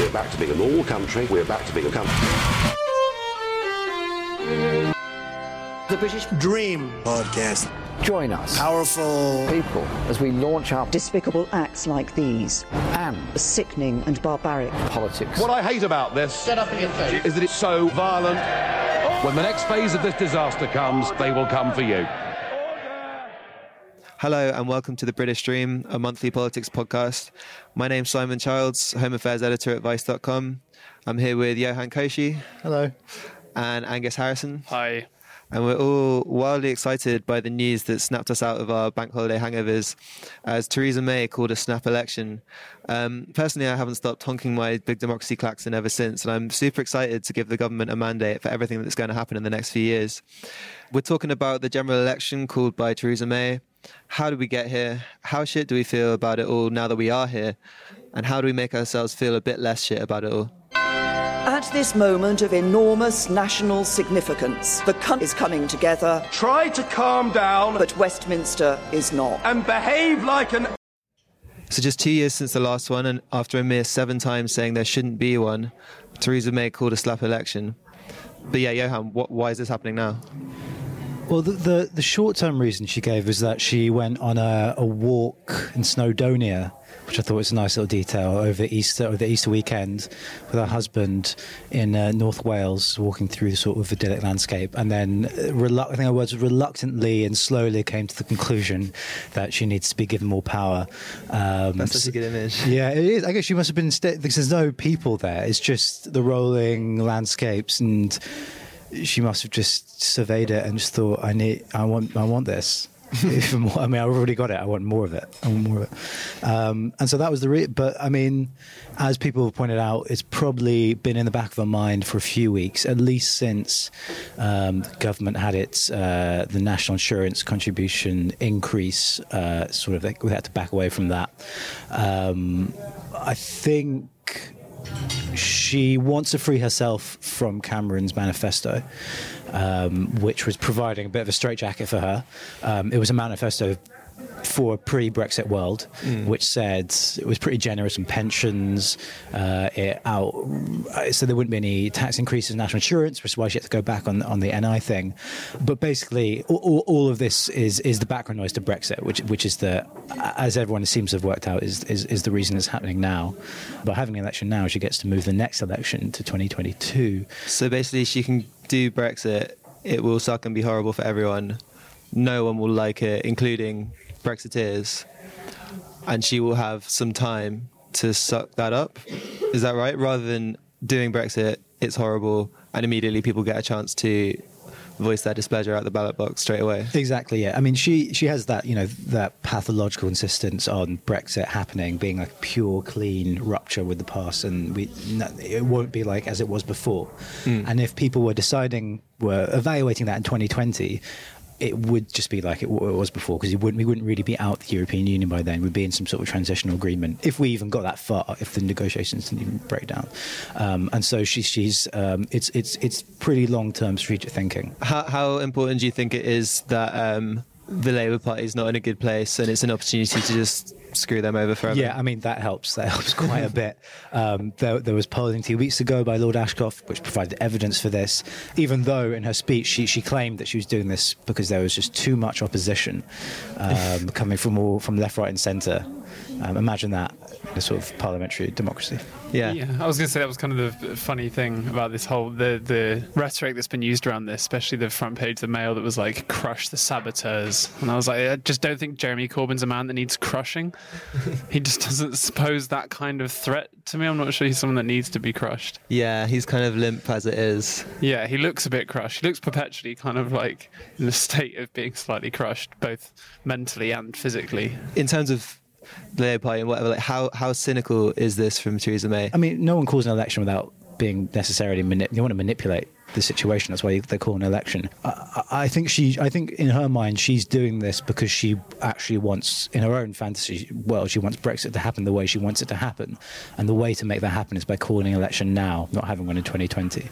We're back to being a normal country. We're back to being a country. The British Dream podcast. Join us, Powerful people, as we launch our despicable acts like these and sickening and barbaric politics. What I hate about this is that it's so violent. When the next phase of this disaster comes, they will come for you. Hello and welcome to the British Dream, a monthly politics podcast. My name's Simon Childs, Home Affairs Editor at Vice.com. I'm here with Yohann Koshy. Hello. And Angus Harrison. Hi. And we're all wildly excited by the news that snapped us out of our bank holiday hangovers as Theresa May called a snap election. Um, personally, I haven't stopped honking my big democracy klaxon ever since, and I'm super excited to give the government a mandate for everything that's going to happen in the next few years. We're talking about the general election called by Theresa May. How did we get here? How shit do we feel about it all now that we are here? And how do we make ourselves feel a bit less shit about it all? At this moment of enormous national significance, the country is coming together. Try to calm down. But Westminster is not. And behave like an. So, just two years since the last one, and after a mere seven times saying there shouldn't be one, Theresa May called a slap election. But yeah, Yohann, what, why is this happening now? Well, the, the, the short term reason she gave was that she went on a, a walk in Snowdonia, which I thought was a nice little detail over Easter or the Easter weekend with her husband in uh, North Wales, walking through the sort of idyllic landscape, and then uh, relu- I think her words reluctantly and slowly came to the conclusion that she needs to be given more power. Um, That's such a good image. Yeah, it is. I guess she must have been st- because there's no people there. It's just the rolling landscapes and she must have just surveyed it and just thought, I need, I want, I want this. More. I mean, I've already got it. I want more of it. I want more of it. Um, and so that was the. Re- but I mean, as people have pointed out, it's probably been in the back of her mind for a few weeks, at least since um, the government had its uh, the national insurance contribution increase. Uh, sort of, we had to back away from that. Um, I think she wants to free herself from Cameron's manifesto, um, which was providing a bit of a straitjacket for her. Um, it was a manifesto for a pre-Brexit world, mm. which said it was pretty generous in pensions. Uh, it out so there wouldn't be any tax increases in national insurance, which is why she had to go back on on the NI thing. But basically, all, all of this is is the background noise to Brexit, which which is the as everyone seems to have worked out is is, is the reason it's happening now. But having an election now, she gets to move the next election to 2022. So basically, she can do Brexit. It will suck and be horrible for everyone. No one will like it, including Brexiteers, and she will have some time to suck that up. Is that right? Rather than doing Brexit, it's horrible, and immediately people get a chance to voice their displeasure at the ballot box straight away. Exactly. Yeah. I mean, she she has that you know that pathological insistence on Brexit happening being like pure, clean rupture with the past, and we it won't be like as it was before. Mm. And if people were deciding were evaluating that in 2020 it would just be like it, was before because wouldn't, we wouldn't really be out the European Union by then. We'd be in some sort of transitional agreement if we even got that far, if the negotiations didn't even break down. Um, and so she, she's um, it's it's it's pretty long term strategic thinking. How, how, important do you think it is that um, the Labour Party is not in a good place and it's an opportunity to just screw them over forever. Yeah, I mean that helps. That helps quite a bit. Um, there, there, was polling two weeks ago by Lord Ashcroft, which provided evidence for this. Even though in her speech she, she claimed that she was doing this because there was just too much opposition um, coming from all from left, right, and centre. Um, imagine that a sort of parliamentary democracy. Yeah. yeah, I was going to say that was kind of the funny thing about this whole the the rhetoric that's been used around this, especially the front page of the Mail that was like crush the saboteurs, and I was like, I just don't think Jeremy Corbyn's a man that needs crushing. he just doesn't pose that kind of threat to me. I'm not sure he's someone that needs to be crushed. Yeah, he's kind of limp as it is. Yeah, he looks a bit crushed. He looks perpetually kind of like in a state of being slightly crushed, both mentally and physically. In terms of the Labour Party and whatever. Like, how how cynical is this from Theresa May? I mean, no one calls an election without being necessarily mani- they want to manipulate the situation. That's why they call an election. I, I, think she, I think in her mind, she's doing this because she actually wants, in her own fantasy world, she wants Brexit to happen the way she wants it to happen, and the way to make that happen is by calling an election now, not having one in 2020.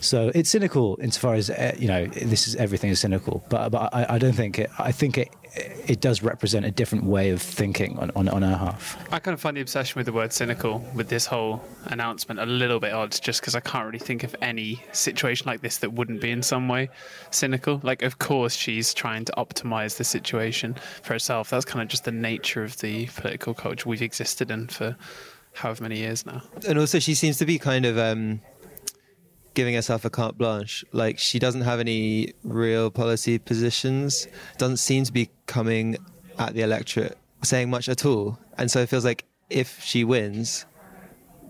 So it's cynical insofar as uh, you know this is everything is cynical, but but I, I don't think it. I think it it does represent a different way of thinking on, on, on our half. I kind of find the obsession with the word cynical with this whole announcement a little bit odd, just because I can't really think of any situation like this that wouldn't be in some way cynical. Like, of course, she's trying to optimize the situation for herself. That's kind of just the nature of the political culture we've existed in for however many years now. and also she seems to be kind of um, giving herself a carte blanche. Like she doesn't have any real policy positions. Doesn't seem to be coming at the electorate saying much at all. And so it feels like if she wins,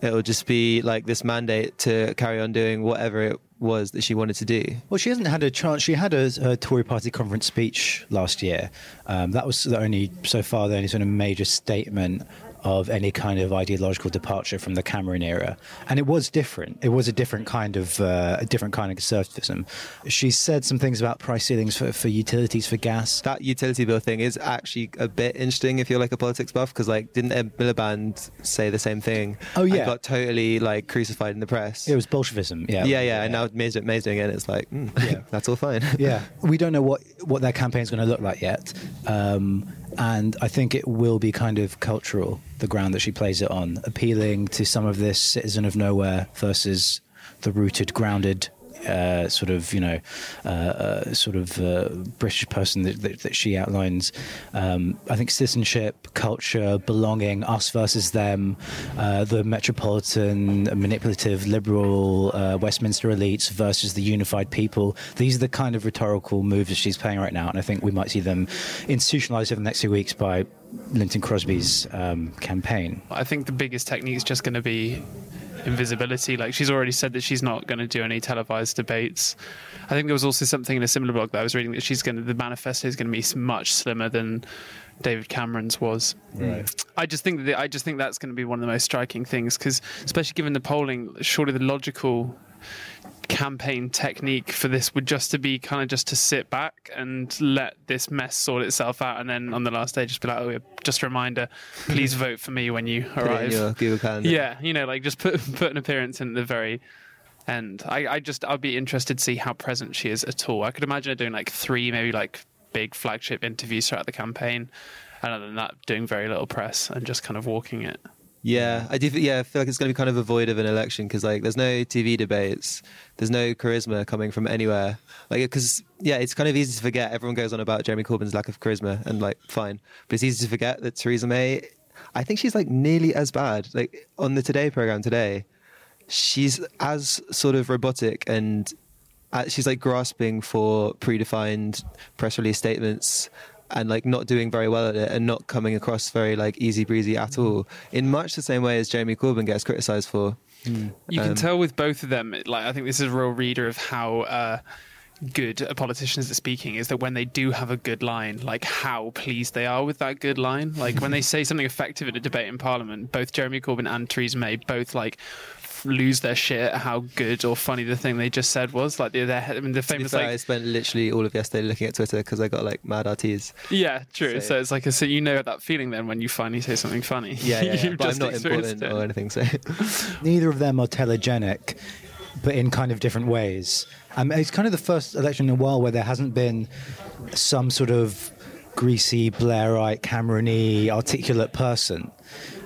it'll just be like this mandate to carry on doing whatever it was that she wanted to do. Well, she hasn't had a chance. She had a, a Tory party conference speech last year. Um, that was the only, so far, the only sort of major statement of any kind of ideological departure from the Cameron era, and it was different. It was a different kind of uh, a different kind of conservatism. She said some things about price ceilings for, for utilities for gas. That utility bill thing is actually a bit interesting if you're like a politics buff because like didn't Ed Miliband say the same thing? Oh, yeah. got totally like crucified in the press. It was Bolshevism. Yeah, yeah, yeah, and now May's, May's doing it. And it's like, mm, yeah, that's all fine. yeah, we don't know what what their campaign's going to look like yet, um, and I think it will be kind of cultural. The ground that she plays it on, appealing to some of this citizen of nowhere versus the rooted, grounded. Uh, sort of, you know, uh, uh, sort of uh, British person that, that, that she outlines. Um, I think citizenship, culture, belonging, us versus them, uh, the metropolitan, manipulative, liberal Westminster elites versus the unified people. These are the kind of rhetorical moves that she's playing right now, and I think we might see them institutionalized over the next few weeks by Lynton Crosby's um, campaign. I think the biggest technique is just going to be invisibility. Like she's already said that she's not going to do any televised debates. I think there was also something in a similar blog that I was reading that she's going to the manifesto is going to be much slimmer than David Cameron's was. Right. I just think that I just think that's going to be one of the most striking things because especially given the polling, surely the logical campaign technique for this would just to be kind of just to sit back and let this mess sort itself out and then on the last day just be like oh yeah, just a reminder please vote for me when you Put it in arrive. your yeah you know like just put put an appearance in at the very end. I, I just I'd be interested to see how present she is at all. I could imagine her doing like three maybe like big flagship interviews throughout the campaign and other than that doing very little press and just kind of walking it Yeah, I do. Yeah, I feel like it's going to be kind of a void of an election because like there's no TV debates, there's no charisma coming from anywhere. Like because yeah, it's kind of easy to forget. Everyone goes on about Jeremy Corbyn's lack of charisma, and like fine, but it's easy to forget that Theresa May. I think she's like nearly as bad. Like on the Today program today, she's as sort of robotic and uh, she's like grasping for predefined press release statements and like not doing very well at it and not coming across very like easy breezy at all in much the same way as Jeremy Corbyn gets criticized for. You can Um, tell with both of them. Like I think this is a real reader of how uh, good a politicians at speaking is that when they do have a good line, like how pleased they are with that good line. Like when they say something effective in a debate in Parliament, both Jeremy Corbyn and Theresa May both like f- lose their shit at how good or funny the thing they just said was. Like the the, I mean, the To famous fair, I spent literally all of yesterday looking at Twitter because I got like mad RTs. yeah, true. So- So, it's like a, so you know that feeling then when you finally say something funny. Yeah, yeah, yeah. You've but I'm not experienced important it. or anything. So Neither of them are telegenic, but in kind of different ways. Um, it's kind of the first election in a while where there hasn't been some sort of greasy, Blairite, Cameron-y, articulate person.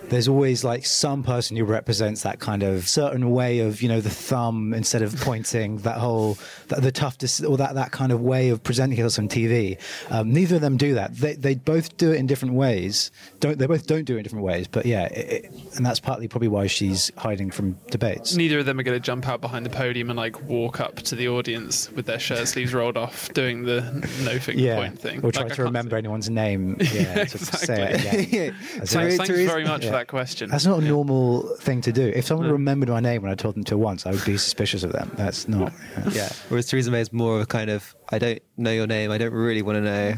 There's always like some person who represents that kind of certain way of, you know, the thumb instead of pointing, that whole, that, the tough, dis- or that, that kind of way of presenting us on TV. Um, neither of them do that. They, they both do it in different ways. Don't, they both don't do it in different ways. But yeah, it, it, and that's partly probably why she's hiding from debates. neither of them are going to jump out behind the podium and like walk up to the audience with their shirt sleeves rolled off doing the no finger yeah, point thing. or try Like, to remember anyone's name. Yeah, to say it exactly. again. As Thanks, thanks very much yeah. For that question. That's not a normal thing to do. If someone remembered my name when I told them to once, I would be suspicious of them. That's not. yeah. Whereas Theresa May is more of a kind of I don't know your name. I don't really want to know.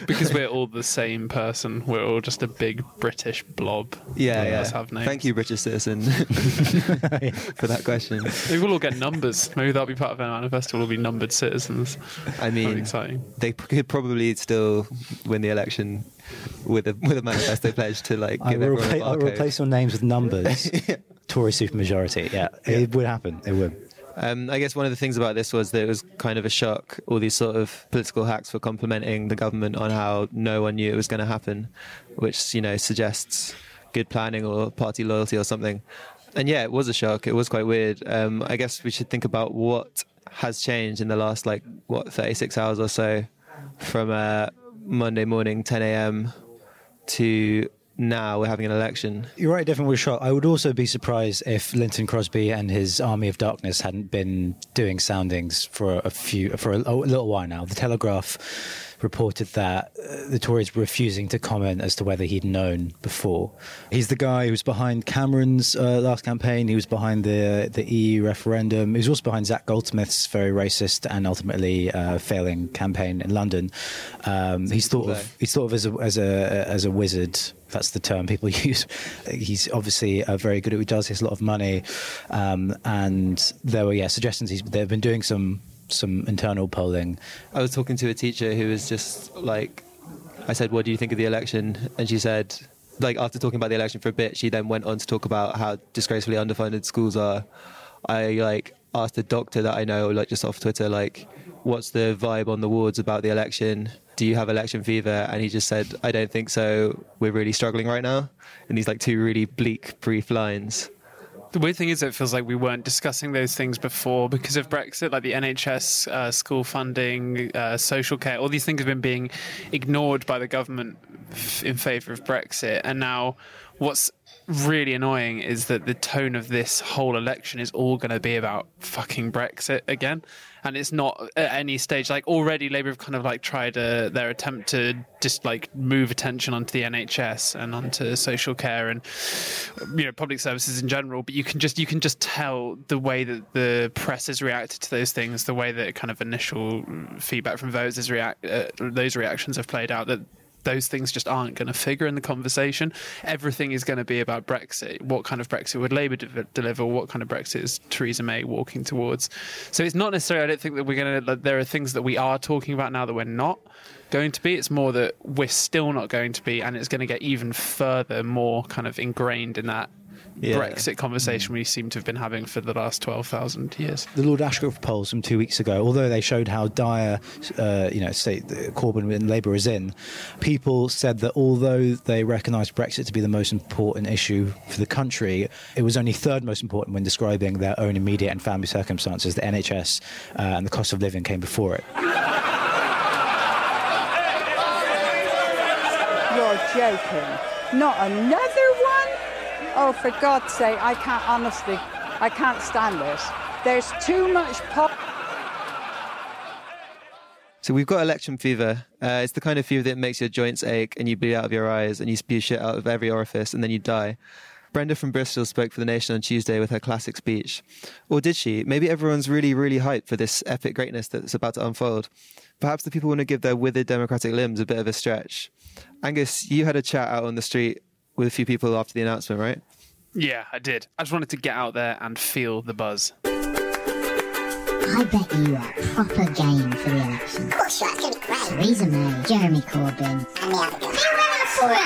because we're all the same person. We're all just a big British blob. Yeah, None of yeah. us have names. Thank you, British citizen, for that question. Maybe we'll all get numbers. Maybe that'll be part of our manifesto. We'll all be numbered citizens. I That'd be mean, exciting. they p- could probably still win the election with a with a manifesto pledge to like I give will, everyone repla- a I will barcode. replace your names with numbers. Tory supermajority. Yeah, it would happen. It would. Um, I guess one of the things about this was that it was kind of a shock. All these sort of political hacks were complimenting the government on how no one knew it was going to happen, which you know suggests good planning or party loyalty or something. And yeah, it was a shock. It was quite weird. Um, I guess we should think about what has changed in the last like what 36 hours or so from uh, Monday morning 10 a.m. to now we're having an election. You're right, definitely was shocked. I would also be surprised if Lynton Crosby and his Army of Darkness hadn't been doing soundings for a few for a, a little while now. The Telegraph reported that uh, the Tories were refusing to comment as to whether he'd known before. He's the guy who was behind Cameron's uh, last campaign. He was behind the the EU referendum. He was also behind Zac Goldsmith's very racist and ultimately uh, failing campaign in London. Um, he's thought of he's thought of as a as a as a wizard that's the term people use. He's obviously uh, very good at he does. Has a lot of money, um, and there were yeah suggestions. He's they've been doing some some internal polling. I was talking to a teacher who was just like, I said, "What do you think of the election?" And she said, like after talking about the election for a bit, she then went on to talk about how disgracefully underfunded schools are. I like asked a doctor that I know, like just off Twitter, like, what's the vibe on the wards about the election? Do you have election fever? And he just said, I don't think so. We're really struggling right now. And these like two really bleak, brief lines. The weird thing is, it feels like we weren't discussing those things before because of Brexit, like the NHS, uh, school funding, uh, social care. All these things have been being ignored by the government f- in favour of Brexit. And now, what's really annoying is that the tone of this whole election is all going to be about fucking Brexit again. And it's not at any stage like already Labour have kind of like tried uh, their attempt to just like move attention onto the NHS and onto social care and you know public services in general. But you can just you can just tell the way that the press has reacted to those things, the way that kind of initial feedback from is react uh, those reactions have played out that those things just aren't going to figure in the conversation. Everything is going to be about Brexit. What kind of Brexit would Labour de- deliver? What kind of Brexit is Theresa May walking towards? So it's not necessarily, I don't think that we're going to, there are things that we are talking about now that we're not going to be. It's more that we're still not going to be, and it's going to get even further, more kind of ingrained in that. Yeah. Brexit conversation we seem to have been having for the last 12,000 years. The Lord Ashcroft polls from two weeks ago, although they showed how dire, uh, you know, state that Corbyn and Labour is in, people said that although they recognised Brexit to be the most important issue for the country, it was only third most important when describing their own immediate and family circumstances. The NHS uh, and the cost of living came before it. You're joking. Not another one? Oh, for God's sake, I can't, honestly, I can't stand this. There's too much pop. So we've got election fever. Uh, it's the kind of fever that makes your joints ache and you bleed out of your eyes and you spew shit out of every orifice and then you die. Brenda from Bristol spoke for The Nation on Tuesday with her classic speech. Or did she? Maybe everyone's really, really hyped for this epic greatness that's about to unfold. Perhaps the people want to give their withered democratic limbs a bit of a stretch. Angus, you had a chat out on the street with a few people after the announcement, right? Yeah, I did. I just wanted to get out there and feel the buzz. I bet you are proper game for the election. Of course you are, it's going to be great. Theresa May, Jeremy Corbyn, and the other guy. You for it!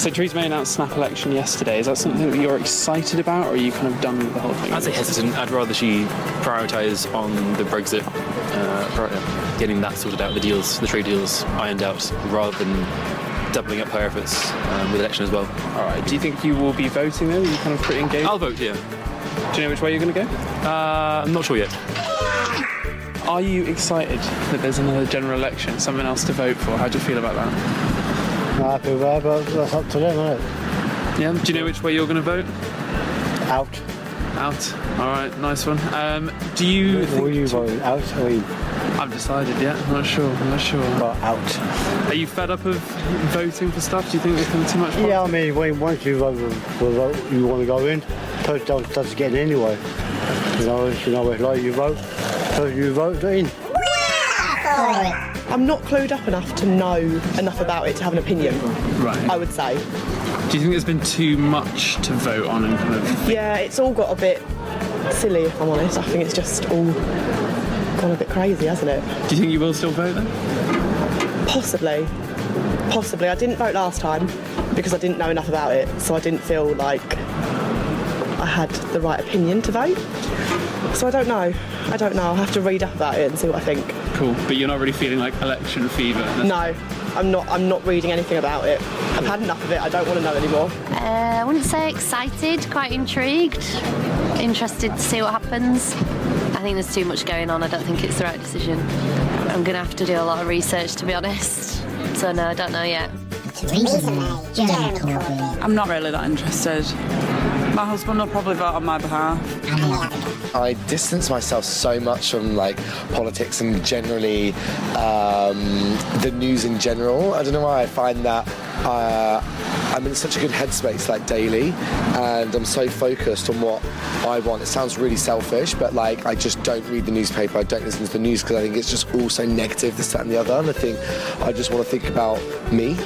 So Theresa May announced snap election yesterday. Is that something that you're excited about, or are you kind of done with the whole thing? I'd say hesitant. I'd rather she prioritise on the Brexit, uh, getting that sorted out, the deals, the trade deals ironed out, rather than doubling up her efforts um, with election as well. All right. Do you think you will be voting though? Are you kind of pretty engaged? I'll vote, yeah. Do you know which way you're going to go? Uh, I'm not sure yet. Are you excited that there's another general election, something else to vote for? How do you feel about that? Not happy with that, but that's up to them, isn't it? Yeah. Do you know which way you're going to vote? Out. Out. All right. Nice one. Um, do you? What think- are you voting? Out or in? I've decided yet. I'm not sure. I'm not sure. But out. Are you fed up of voting for stuff? Do you think there's kind of too much? Yeah, I mean, when, once you vote vote you want to go in, person does, doesn't get in anyway. You know, you know, it's like you vote, person you vote in. I'm not clued up enough to know enough about it to have an opinion. Right. I would say. Do you think there's been too much to vote on and kind of? Yeah, it's all got a bit silly, if I'm honest. I think it's just all gone a bit crazy, hasn't it? Do you think you will still vote then? Possibly. Possibly. I didn't vote last time because I didn't know enough about it, so I didn't feel like I had the right opinion to vote. So I don't know. I don't know. I'll have to read up about it and see what I think. Cool, but you're not really feeling like election fever. No, I'm not. I'm not reading anything about it. I've had enough of it. I don't want to know anymore. Uh, I wouldn't say excited, quite intrigued, interested to see what happens. I think there's too much going on. I don't think it's the right decision. I'm going to have to do a lot of research, to be honest. So, no, I don't know yet. Theresa May, Jeremy I'm not really that interested. My husband will probably vote on my behalf. I distance myself so much from like politics and generally um, the news in general. I don't know why I find that uh, I'm in such a good headspace like daily, and I'm so focused on what I want. It sounds really selfish, but like I just don't read the newspaper. I don't listen to the news because I think it's just all so negative, this, that, and the other. And I think I just want to think about me.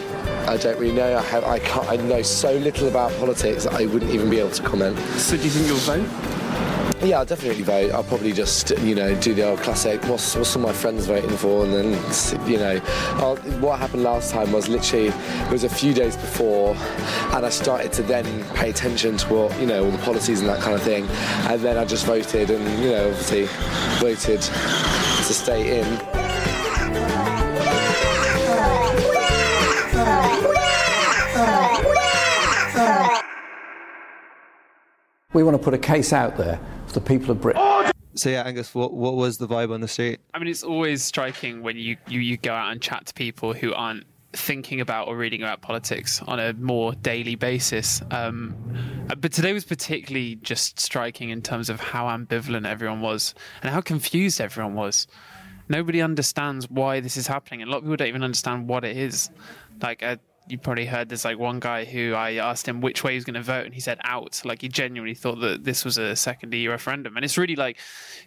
I don't really know. I have. I can't. I know so little about politics that I wouldn't even be able to comment. So do you think you'll vote? Yeah, I'll definitely vote. I'll probably just, you know, do the old classic. What's, what's all my friends voting for? And then, you know, I'll, what happened last time was literally it was a few days before, and I started to then pay attention to what, you know, all the policies and that kind of thing. And then I just voted, and you know, obviously voted to stay in. We want to put a case out there for the people of Britain. So yeah, Angus, what what was the vibe on the street? I mean, it's always striking when you, you, you go out and chat to people who aren't thinking about or reading about politics on a more daily basis. Um, but today was particularly just striking in terms of how ambivalent everyone was and how confused everyone was. Nobody understands why this is happening, and a lot of people don't even understand what it is. Like, uh, you probably heard there's like one guy who I asked him which way he was going to vote, and he said out. Like he genuinely thought that this was a second EU referendum, and it's really like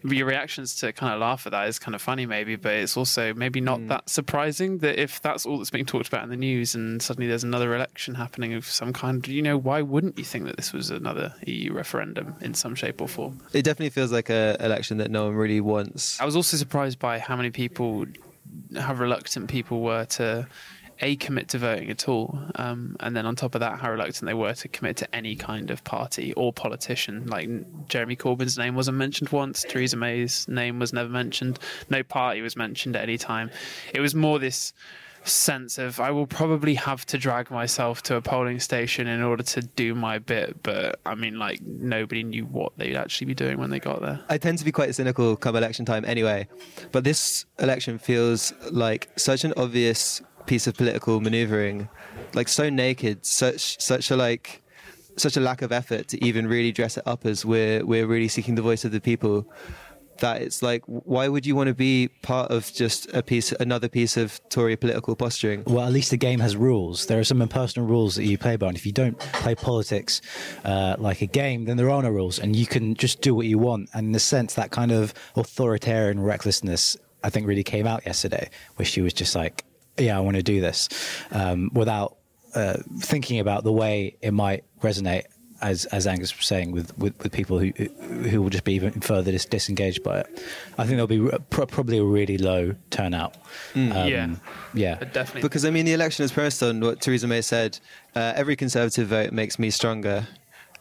your reactions to kind of laugh at that is kind of funny, maybe, but it's also maybe not mm. that surprising that if that's all that's being talked about in the news, and suddenly there's another election happening of some kind, you know, why wouldn't you think that this was another EU referendum in some shape or form? It definitely feels like an election that no one really wants. I was also surprised by how many people, how reluctant people were to a commit to voting at all, um, and then on top of that, how reluctant they were to commit to any kind of party or politician. Like Jeremy Corbyn's name wasn't mentioned once, Theresa May's name was never mentioned, no party was mentioned at any time. It was more this sense of I will probably have to drag myself to a polling station in order to do my bit, but I mean, like nobody knew what they'd actually be doing when they got there. I tend to be quite cynical come election time anyway, but this election feels like such an obvious piece of political maneuvering, like so naked, such such a like such a lack of effort to even really dress it up as we're we're really seeking the voice of the people. That it's like, why would you want to be part of just a piece, another piece of Tory political posturing? Well, at least the game has rules. There are some impersonal rules that you play by, and if you don't play politics uh, like a game, then there are no rules, and you can just do what you want. And in a sense, that kind of authoritarian recklessness, I think, really came out yesterday, where she was just like, "Yeah, I want to do this," um, without uh, thinking about the way it might resonate. As, as Angus was saying, with, with, with people who who will just be even further dis- disengaged by it, I think there'll be pro- probably a really low turnout. Mm. Um, Yeah. yeah, definitely. Because I mean, the election is premised on what Theresa May said: uh, every Conservative vote makes me stronger.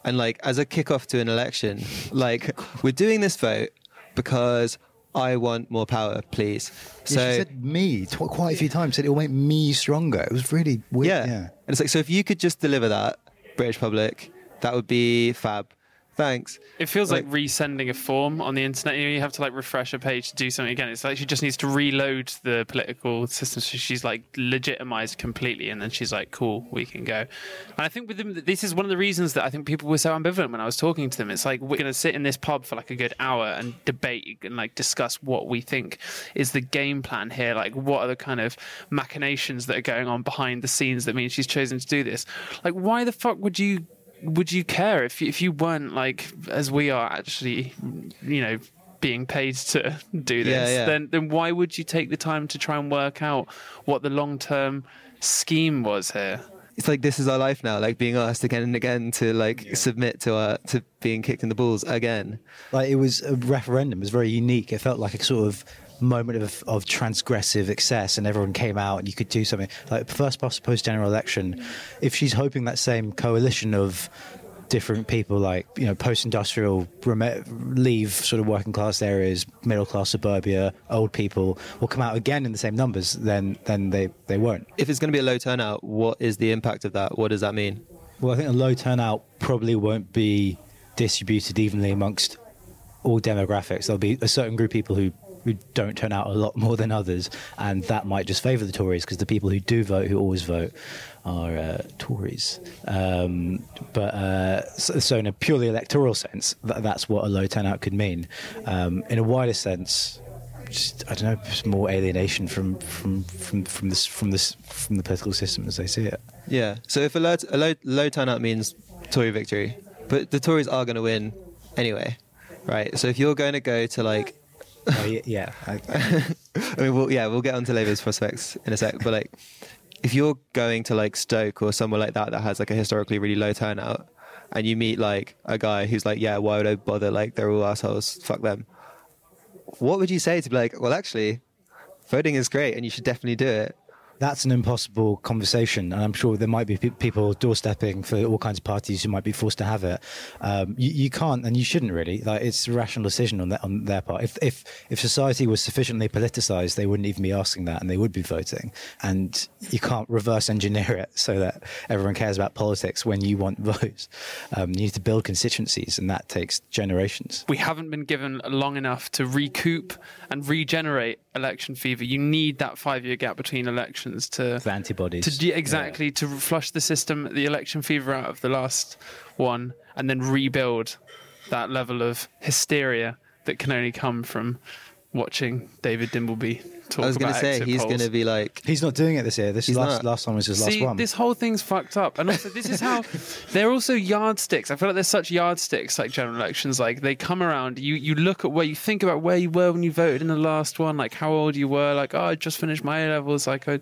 And like, as a kickoff to an election, like we're doing this vote because I want more power, please. Yeah, So she said me tw- quite a few times. Said it will make me stronger. It was really weird. yeah. Yeah. and it's like, so if you could just deliver that, British public, that would be fab. Thanks. It feels like, resending a form on the internet. You, know, you have to like refresh a page to do something again. It's like she just needs to reload the political system. So she's like legitimized completely, and then she's like, "Cool, we can go." And I think with them, this is one of the reasons that I think people were so ambivalent when I was talking to them. It's like we're going to sit in this pub for like a good hour and debate and like discuss what we think is the game plan here. Like, what are the kind of machinations that are going on behind the scenes that mean she's chosen to do this? Like, why the fuck would you? Would you care if you, if you weren't like as we are actually you know being paid to do this Yeah, yeah. then then why would you take the time to try and work out what the long term scheme was here It's like this is our life now, like being asked again and again to like submit to our to being kicked in the balls again. Like it was a referendum. It was very unique. It felt like a sort of moment of, of transgressive excess, and everyone came out and you could do something. Like first past post general election, if she's hoping that same coalition of different people, like you know, post-industrial, leave sort of working class areas, middle class suburbia, old people will come out again in the same numbers, then then they they won't. If it's going to be a low turnout, what is the impact of that? What does that mean? Well, I think a low turnout probably won't be distributed evenly amongst all demographics. There'll be a certain group of people who, who don't turn out a lot more than others, and that might just favour the Tories because the people who do vote, who always vote, are uh, Tories. Um, but uh, so, so, in a purely electoral sense, th- that's what a low turnout could mean. Um, in a wider sense, just, I don't know, more alienation from from from from this from this from the political system as they see it. Yeah. So if a low, a low, low turnout means Tory victory, but the Tories are going to win anyway, right? So if you're going to go to like, oh, yeah, yeah. I, I mean, we'll, yeah, we'll get onto Labour's prospects in a sec, but like, if you're going to like Stoke or somewhere like that that has like a historically really low turnout, and you meet like a guy who's like, yeah, why would I bother? Like, they're all assholes. Fuck them. What would you say to be like, well, actually, voting is great, and you should definitely do it that's an impossible conversation, and I'm sure there might be pe- people doorstepping for all kinds of parties who might be forced to have it. Um, you, you, can't, and you shouldn't really. Like it's a rational decision on, that, on their part. If if if society was sufficiently politicized, they wouldn't even be asking that, and they would be voting. And you can't reverse engineer it so that everyone cares about politics when you want votes. Um, you need to build constituencies, and that takes generations. We haven't been given long enough to recoup and regenerate election fever. You need that five-year gap between elections to antibodies to de- exactly yeah. to flush the system, the election fever out of the last one, and then rebuild that level of hysteria that can only come from watching David Dimbleby talk I was going to say he's going to be like he's not doing it this year. This is last, last time was his See, last one. This whole thing's fucked up, and also this is how they're also yardsticks. I feel like there's such yardsticks like general elections. Like they come around, you you look at where you think about where you were when you voted in the last one, like how old you were. Like oh, I just finished my A levels. Like I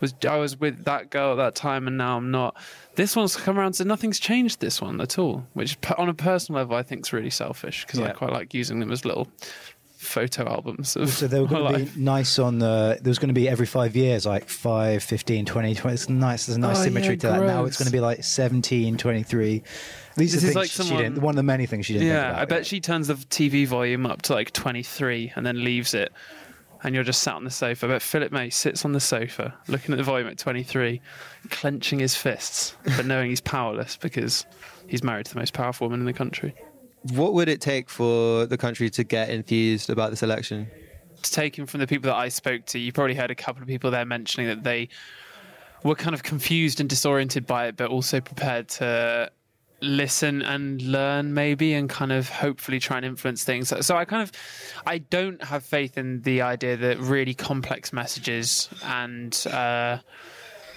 was I was with that girl at that time, and now I'm not. This one's come around, so nothing's changed this one at all, which on a personal level I think is really selfish because yeah. I quite like using them as little photo albums. Of so they were going to be nice on the. There was going to be every five years, like 5, 15, 20, 20. It's nice. There's a nice oh, symmetry yeah, to that. Now it's going to be like 17, 23. These this are things like she someone, didn't. One of the many things she didn't. Yeah, about, I bet yeah. she turns the TV volume up to like 23 and then leaves it. And you're just sat on the sofa. But Philip May sits on the sofa, looking at the volume at 23, clenching his fists, but knowing he's powerless because he's married to the most powerful woman in the country. What would it take for the country to get enthused about this election? Taken from the people that I spoke to, you probably heard a couple of people there mentioning that they were kind of confused and disoriented by it, but also prepared to listen and learn maybe and kind of hopefully try and influence things so i kind of i don't have faith in the idea that really complex messages and uh,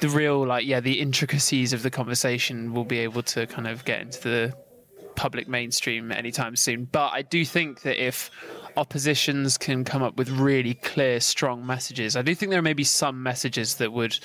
the real like yeah the intricacies of the conversation will be able to kind of get into the public mainstream anytime soon but i do think that if oppositions can come up with really clear strong messages i do think there may be some messages that would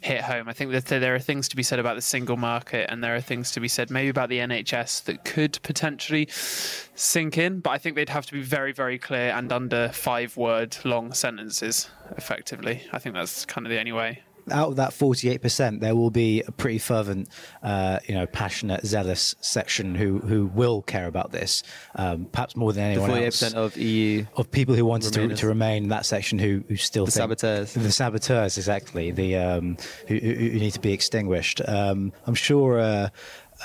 hit home. I think that there are things to be said about the single market, and there are things to be said maybe about the NHS that could potentially sink in. But I think they'd have to be very, very clear and under five word long sentences, effectively. I think that's kind of the only way out of that 48%, there will be a pretty fervent, uh, you know, passionate, zealous section who, who will care about this, um, perhaps more than anyone the 48% else. of EU of people who wanted to, to remain that section who, who still the think, saboteurs, the saboteurs, exactly, the um, who, who, need to be extinguished. Um, I'm sure uh,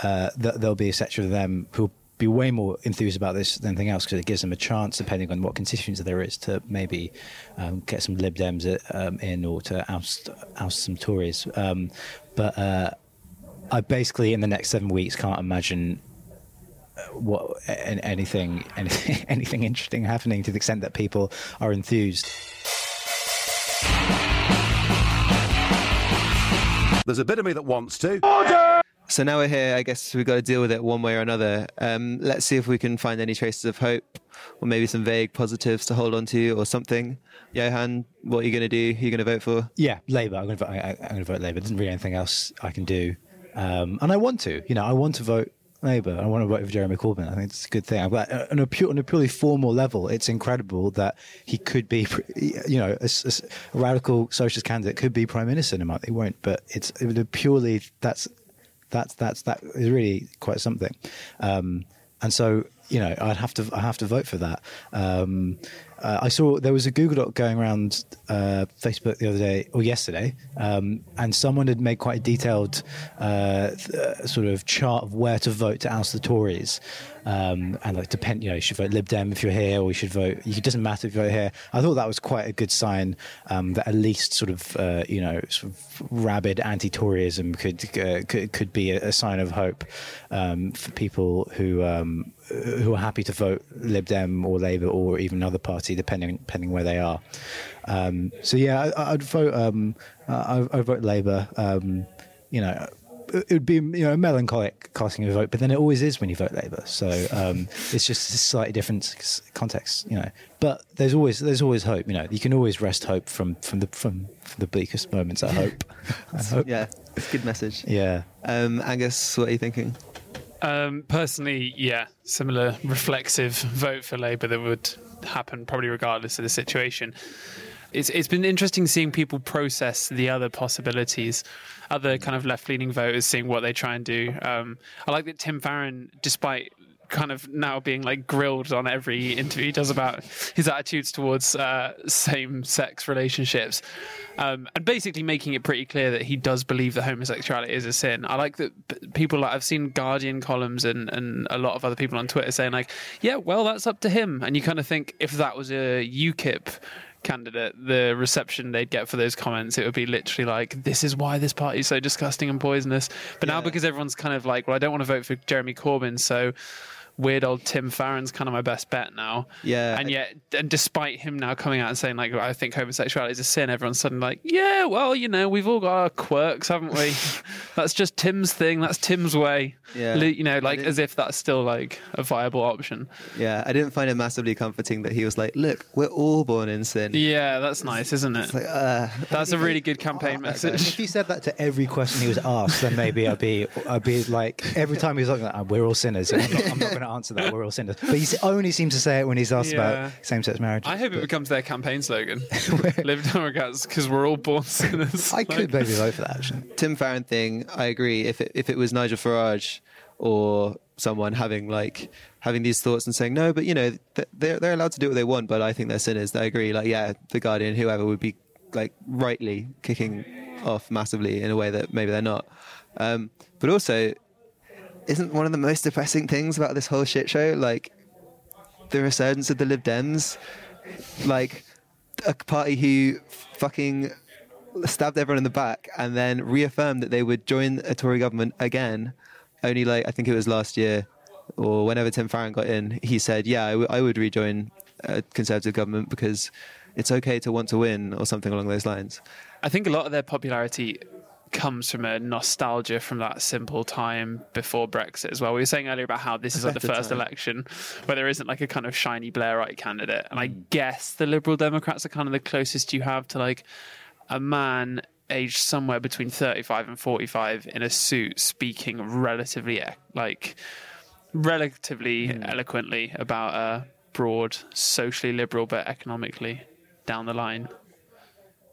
uh, th- there'll be a section of them who be way more enthused about this than anything else because it gives them a chance, depending on what constituency there is, to maybe um, get some Lib Dems um, in or to oust oust some Tories. Um, but uh, I basically, in the next seven weeks, can't imagine uh, what anything anything anything interesting happening to the extent that people are enthused. There's a bit of me that wants to. Order! So now we're here. I guess we've got to deal with it one way or another. Um, let's see if we can find any traces of hope, or maybe some vague positives to hold on to, or something. Yohann, what are you going to do? Are you going to vote for? Yeah, Labour. I'm going to vote. I, am going to vote Labour. There's not really anything else I can do, um, and I want to. You know, I want to vote Labour. I want to vote for Jeremy Corbyn. I think it's a good thing. But on a, pure, on a purely formal level, it's incredible that he could be, you know, a, a radical socialist candidate could be prime minister in a month. He won't, but it's purely that's That's that's that is really quite something. Um, and so you know, I'd have to I have to vote for that. Um, uh, I saw there was a Google Doc going around uh, Facebook the other day or yesterday, um, and someone had made quite a detailed uh, th- uh, sort of chart of where to vote to oust the Tories, um, and like depend, you know, you should vote Lib Dem if you're here, or you should vote. It doesn't matter if you vote here. I thought that was quite a good sign um, that at least sort of uh, you know sort of rabid anti-Toryism could uh, could, could be a, sign of hope um, for people who. Um, who are happy to vote Lib Dem or Labour or even another party, depending depending where they are. Um, so yeah, I, I'd vote. Um, I, I'd vote Labour. You know, it would be you know melancholic casting of a vote, but then it always is when you vote Labour. So um, it's just a slightly different context, you know. But there's always there's always hope. You know, you can always rest hope from from the from, from the bleakest moments. I hope. I hope. Yeah, it's a good message. Yeah. Um, Angus, what are you thinking? Um, personally, yeah, similar reflexive vote for Labour that would happen probably regardless of the situation. It's it's been interesting seeing people process the other possibilities, other kind of left leaning voters, seeing what they try and do. Um, I like that Tim Farron, despite kind of now being like grilled on every interview he does about his attitudes towards uh, same sex relationships. Um, and basically making it pretty clear that he does believe that homosexuality is a sin. I like that people like I've seen Guardian columns and, and a lot of other people on Twitter saying like, yeah, well, that's up to him. And you kind of think if that was a UKIP candidate, the reception they'd get for those comments, it would be literally like, this is why this party is so disgusting and poisonous. But now because everyone's kind of like, well, I don't want to vote for Jeremy Corbyn, so weird old Tim Farron's kind of my best bet now. Yeah. And yet, and despite him now coming out and saying like, I think homosexuality is a sin, everyone's suddenly like, yeah, well, you know, we've all got our quirks, haven't we? that's just Tim's thing. That's Tim's way. Yeah. You know, like as if that's still like a viable option. Yeah, I didn't find it massively comforting that he was like, "Look, we're all born in sin." Yeah, that's nice, isn't it? uh, that's a really good campaign message. If he said that to every question he was asked, then maybe I'd be, I'd be like, every time he was like, "Ah, "We're all sinners." I'm not, I'm not going to answer that. We're all sinners. But he only seems to say it when he's asked Yeah. about same-sex marriage. I hope it becomes their campaign slogan. Live Democrats because we're all born sinners. I could maybe vote for that. Actually. Tim Farron thing, I agree. If it, if it was Nigel Farage or someone having like having these thoughts and saying no, but you know th- they're they're allowed to do what they want, but I think they're sinners. I agree. Like yeah, the Guardian, whoever would be like rightly kicking off massively in a way that maybe they're not. Um, but also, isn't one of the most depressing things about this whole shit show like the resurgence of the Lib Dems, like a party who fucking stabbed everyone in the back and then reaffirmed that they would join a Tory government again. Only like I think it was last year or whenever Tim Farron got in, he said, "Yeah, I, w- I would rejoin a Conservative government because it's okay to want to win or something along those lines." I think a lot of their popularity comes from a nostalgia from that simple time before Brexit as well. We were saying earlier about how this is like the first time. election where there isn't like a kind of shiny Blairite candidate. And I Mm. guess the Liberal Democrats are kind of the closest you have to like a man aged somewhere between 35 and 45 in a suit speaking relatively e- like relatively Mm. eloquently about a broad socially liberal but economically down the line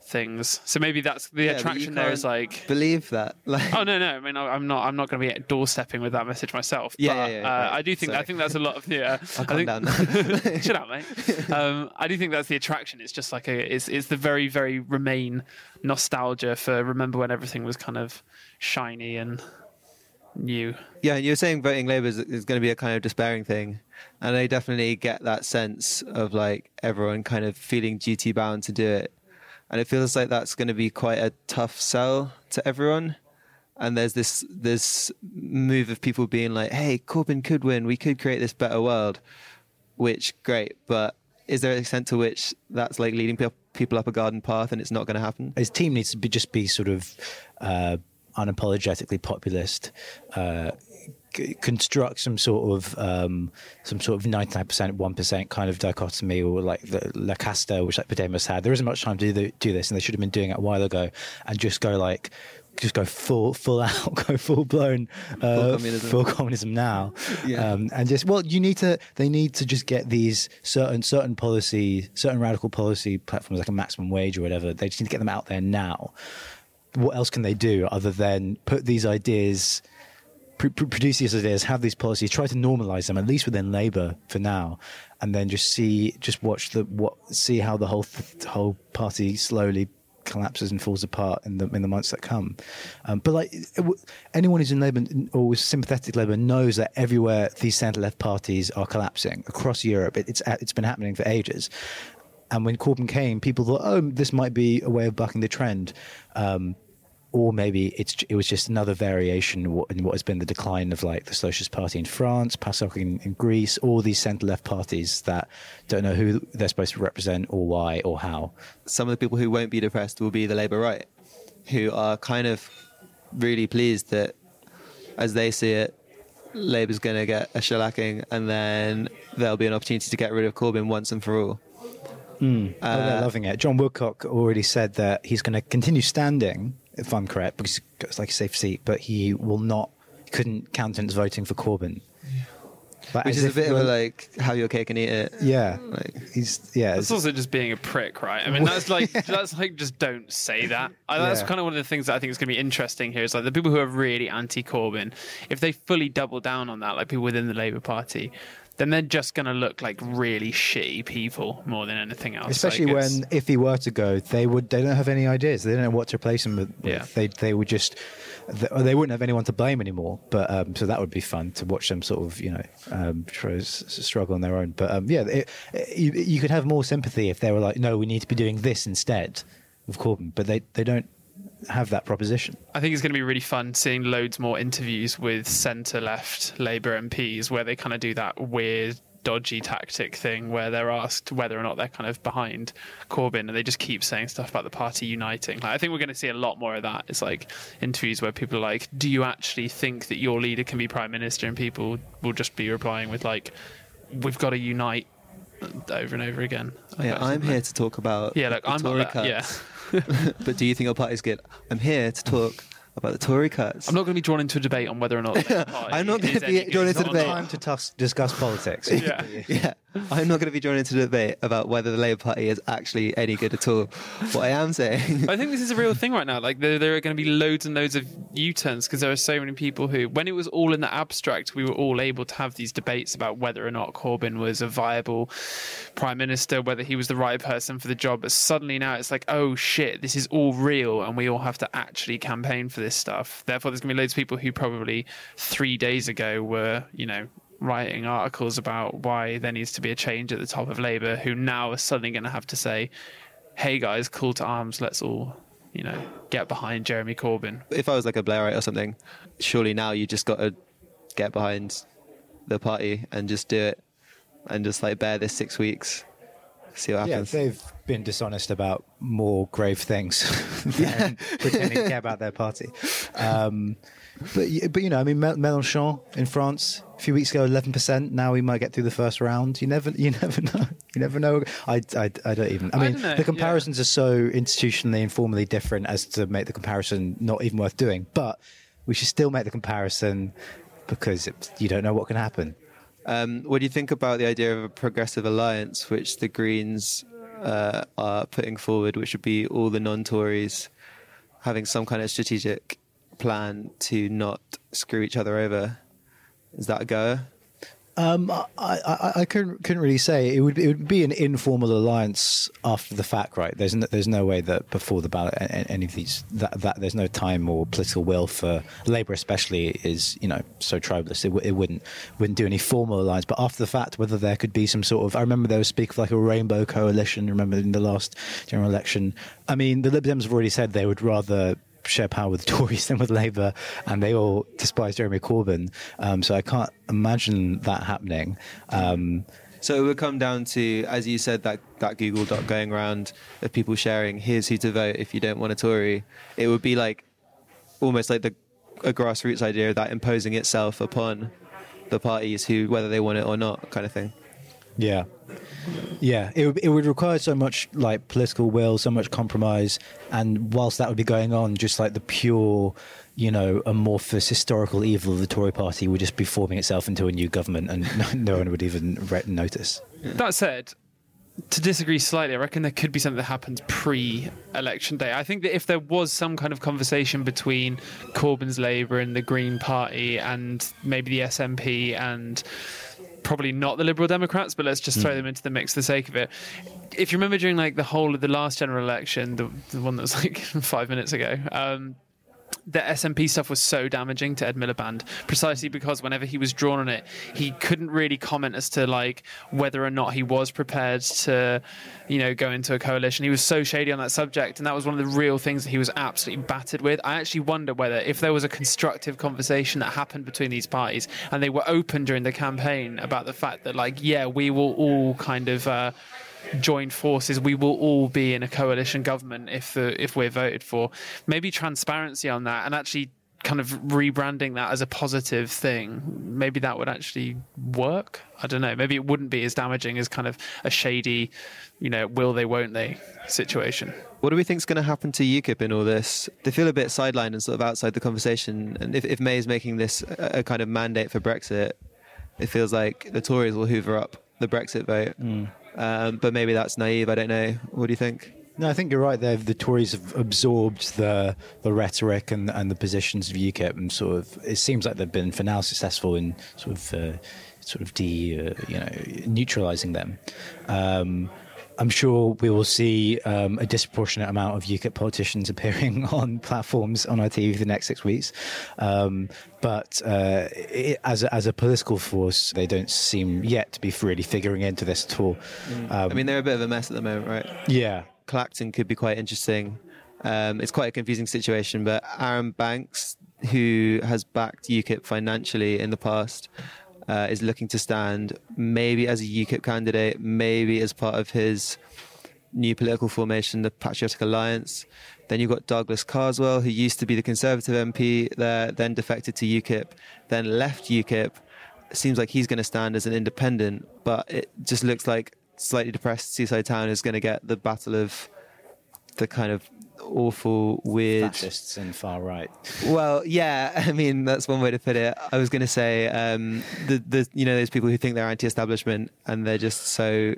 things. So maybe that's the Yeah, attraction there is like believe that. Like, Oh no, no. I mean, I'm not. I'm not going to be doorstepping with that message myself. Yeah, but, yeah, yeah, uh. I do think. I think that's a lot of yeah. I'll I think, down. Shut up, mate. Um, I do think that's the attraction. It's just like a. It's it's the very very remain nostalgia for remember when everything was kind of shiny and new. Yeah, and you're saying voting Labour is, is going to be a kind of despairing thing, and I definitely get that sense of like everyone kind of feeling duty bound to do it, and it feels like that's going to be quite a tough sell to everyone. And there's this this move of people being like, "Hey, Corbyn could win. We could create this better world," which great, but is there an extent to which that's like leading pe- people up a garden path and it's not going to happen? His team needs to be just be sort of uh, unapologetically populist. Uh, construct some sort of um, some sort of 99% 1% kind of dichotomy or like the La Casta which like Podemos had there isn't much time to do, the, do this and they should have been doing it a while ago and just go like just go full full out go full blown uh, communism. full communism now Yeah. um, and just well you need to they need to just get these certain certain policy certain radical policy platforms like a maximum wage or whatever they just need to get them out there now what else can they do other than put these ideas pr- pr- produce these ideas, have these policies, try to normalize them at least within Labour for now, and then just see, just watch the what, see how the whole th- whole party slowly collapses and falls apart in the in the months that come. Um, but like anyone who's in Labour or was sympathetic Labour knows that everywhere these centre left parties are collapsing across Europe, it, it's it's been happening for ages. And when Corbyn came, people thought, oh, this might be a way of bucking the trend. Um, or maybe it's it was just another variation in what, has been the decline of like the Socialist Party in France, PASOK in, in Greece, all these centre left parties that don't know who they're supposed to represent or why or how. Some of the people who won't be depressed will be the Labour right, who are kind of really pleased that, as they see it, Labour's going to get a shellacking, and then there'll be an opportunity to get rid of Corbyn once and for all. Mm. oh, they're Uh, loving it. John Woodcock already said that he's going to continue standing, if I'm correct, because it's like a safe seat, but he will not, couldn't countenance voting for Corbyn. Like, Which is a bit of a like, have your cake and eat it. Yeah, Like, he's yeah. That's also just being a prick, right? I mean, that's like that's like just don't say that. I, that's Yeah. kind of one of the things that I think is going to be interesting here. Is like the people who are really anti-Corbyn, if they fully double down on that, like people within the Labour Party, then they're just going to look like really shitty people more than anything else. Especially Like, when, if he were to go, they would. They don't have any ideas. They don't know what to replace him with. Yeah. They they would just. th- They wouldn't have anyone to blame anymore. But um, so that would be fun to watch them sort of, you know, um, try s- s- struggle on their own. But um, yeah, it, it, you, you could have more sympathy if they were like, no, we need to be doing this instead of Corbyn. But they they don't have that proposition. I think it's going to be really fun seeing loads more interviews with centre left Labour MPs where they kind of do that weird, dodgy tactic thing where they're asked whether or not they're kind of behind Corbyn and they just keep saying stuff about the party uniting. Like, I think we're going to see a lot more of that. It's like interviews where people are like, Do you actually think that your leader can be Prime Minister? And people will just be replying with, like, We've got to unite over and over again. yeah, I'm here to talk about Yeah, look, the I'm not Tory that- yeah. but do you think your party's good? I'm here to talk about the Tory cuts. I'm not going to be drawn into a debate on whether or not the Labour Party I'm not going to be drawn into a debate. Time to tus- discuss politics. Yeah. yeah, I'm not going to be drawn into the debate about whether the Labour Party is actually any good at all. What I am saying, I think this is a real thing right now. Like there, there are going to be loads and loads of U-turns because there are so many people who, when it was all in the abstract, we were all able to have these debates about whether or not Corbyn was a viable prime minister, whether he was the right person for the job. But suddenly now it's like, oh shit, this is all real, and we all have to actually campaign for this stuff. Therefore, there's going to be loads of people who probably three days ago were, you know. Writing articles about why there needs to be a change at the top of Labour, who now are suddenly going to have to say, hey guys, call to arms, let's all, you know, get behind Jeremy Corbyn. if I was like a Blairite or something, surely now you just got to get behind the party and just do it and just like bear this six weeks, see what Yeah, happens. they've been dishonest about more grave things than pretending to care about their party. Um, but but you know, I mean, Mel- Mélenchon in France a few weeks ago, eleven percent. Now we might get through the first round. You never you never know. You never know. I, I, I don't even. I I mean, don't the comparisons are so institutionally and formally different as to make the comparison not even worth doing. But we should still make the comparison because it, you don't know what can happen. Um, what do you think about the idea of a progressive alliance, which the Greens uh, are putting forward, which would be all the non-Tories having some kind of strategic plan to not screw each other over? Is that a go? Um, I, I, I couldn't couldn't really say. It would it would be an informal alliance after the fact, right? There's no, there's no way that before the ballot, any of these that, that there's no time or political will for Labour, especially is you know so tribalist. It, it wouldn't wouldn't do any formal alliance. But after the fact, whether there could be some sort of I remember there was speak of like a rainbow coalition. Remember in the last general election. I mean, the Lib Dems have already said they would rather share power with the Tories than with Labour, and they all despise Jeremy Corbyn. Um, so I can't imagine that happening. Um, So it would come down to, as you said, that, that Google Doc going around of people sharing, here's who to vote if you don't want a Tory. It would be like almost like the a grassroots idea of that imposing itself upon the parties who, whether they want it or not, kind of thing. Yeah. Yeah, it would, it would require so much like political will, so much compromise, and whilst that would be going on, just like the pure, you know, amorphous historical evil of the Tory party would just be forming itself into a new government, and no, no one would even notice. That said, to disagree slightly, I reckon there could be something that happens pre-election day. I think that if there was some kind of conversation between Corbyn's Labour and the Green Party and maybe the SNP and probably not the Liberal Democrats, but let's just throw Mm. them into the mix for the sake of it. If you remember during like the whole of the last general election, the, the one that was like five minutes ago, um, the SNP stuff was so damaging to Ed Miliband precisely because whenever he was drawn on it, he couldn't really comment as to like whether or not he was prepared to, you know, go into a coalition. He was so shady on that subject, and that was one of the real things that he was absolutely battered with. I actually wonder whether if there was a constructive conversation that happened between these parties and they were open during the campaign about the fact that like, yeah, we will all kind of. Uh, join forces we will all be in a coalition government if the if we're voted for maybe transparency on that and actually kind of rebranding that as a positive thing maybe that would actually work i don't know maybe it wouldn't be as damaging as kind of a shady you know will they won't they situation What do we think is going to happen to UKIP in all this? They feel a bit sidelined and sort of outside the conversation. And if, if May is making this a, a kind of mandate for Brexit, it feels like the Tories will hoover up the Brexit vote. Hmm. Um, but maybe that's naive. I don't know. What do you think? No, I think you're right there. The Tories have absorbed the the rhetoric and and the positions of UKIP, and sort of it seems like they've been for now successful in sort of uh, sort of de uh, you know neutralising them. Um, I'm sure we will see um, a disproportionate amount of UKIP politicians appearing on platforms on our TV for the next six weeks. Um, but uh, it, as, a, as a political force, they don't seem yet to be really figuring into this at all. Um, I mean, they're a bit of a mess at the moment, right? Yeah. Clacton could be quite interesting. Um, it's quite a confusing situation, but Arron Banks, who has backed UKIP financially in the past, uh, is looking to stand maybe as a UKIP candidate, maybe as part of his new political formation, the Patriotic Alliance. Then you've got Douglas Carswell, who used to be the Conservative MP there, then defected to UKIP, then left UKIP. Seems like he's going to stand as an independent, but it just looks like slightly depressed Seaside Town is going to get the battle of the kind of awful, weird fascists and far right. well, yeah, I mean that's one way to put it. I was going to say um, the the you know those people who think they're anti-establishment and they're just so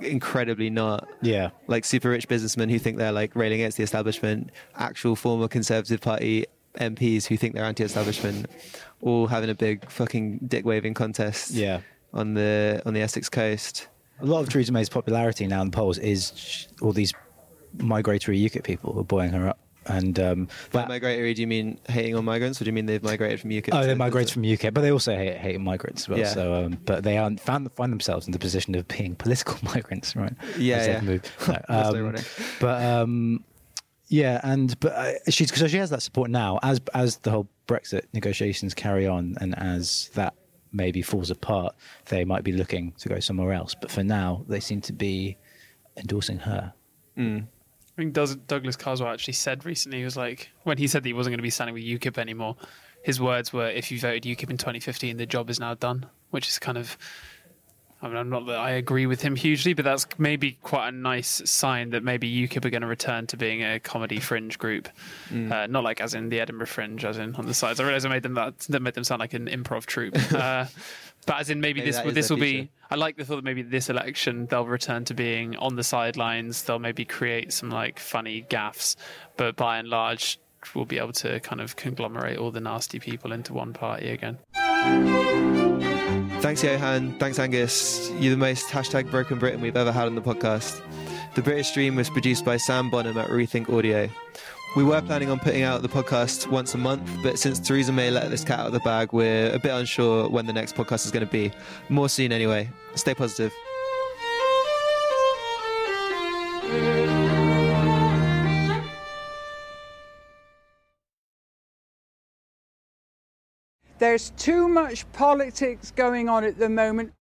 incredibly not. Yeah, like super rich businessmen who think they're like railing against the establishment. Actual former Conservative Party MPs who think they're anti-establishment, all having a big fucking dick waving contest. Yeah. on the on the Essex coast. A lot of Theresa May's popularity now in the polls is all these migratory UKIP people who are buoying her up. And um, By migratory, do you mean hating on migrants, or do you mean they've migrated from UKIP? Oh, they migrated from UK, but they also hate, hate migrants as well. Yeah. So, um, but they are, found find themselves in the position of being political migrants, right? Yeah, yeah. No, um, ironic. but um, yeah, and but uh, she's so she has that support now as as the whole Brexit negotiations carry on, and as that maybe falls apart, they might be looking to go somewhere else. But for now, they seem to be endorsing her. I think Does- Douglas Carswell actually said recently, he was like, when he said that he wasn't going to be standing with UKIP anymore, his words were, if you voted UKIP in 2015, the job is now done, which is kind of, I mean, I'm not that I agree with him hugely, but that's maybe quite a nice sign that maybe UKIP are going to return to being a comedy fringe group. Mm. Uh, not like as in the Edinburgh Fringe, as in on the sides. I realise I made them that, that made them sound like an improv troupe. Uh, but as in maybe, Maybe this that will is this will be. I like the thought that maybe this election they'll return to being on the sidelines. They'll maybe create some like funny gaffs, but by and large, we'll be able to kind of conglomerate all the nasty people into one party again. Thanks, Yohann. Thanks, Angus. You're the most hashtag broken Britain we've ever had on the podcast. The British Dream was produced by Sam Bonham at Rethink Audio. We were planning on putting out the podcast once a month, but since Theresa May let this cat out of the bag, we're a bit unsure when the next podcast is going to be. More soon, anyway. Stay positive. There's too much politics going on at the moment.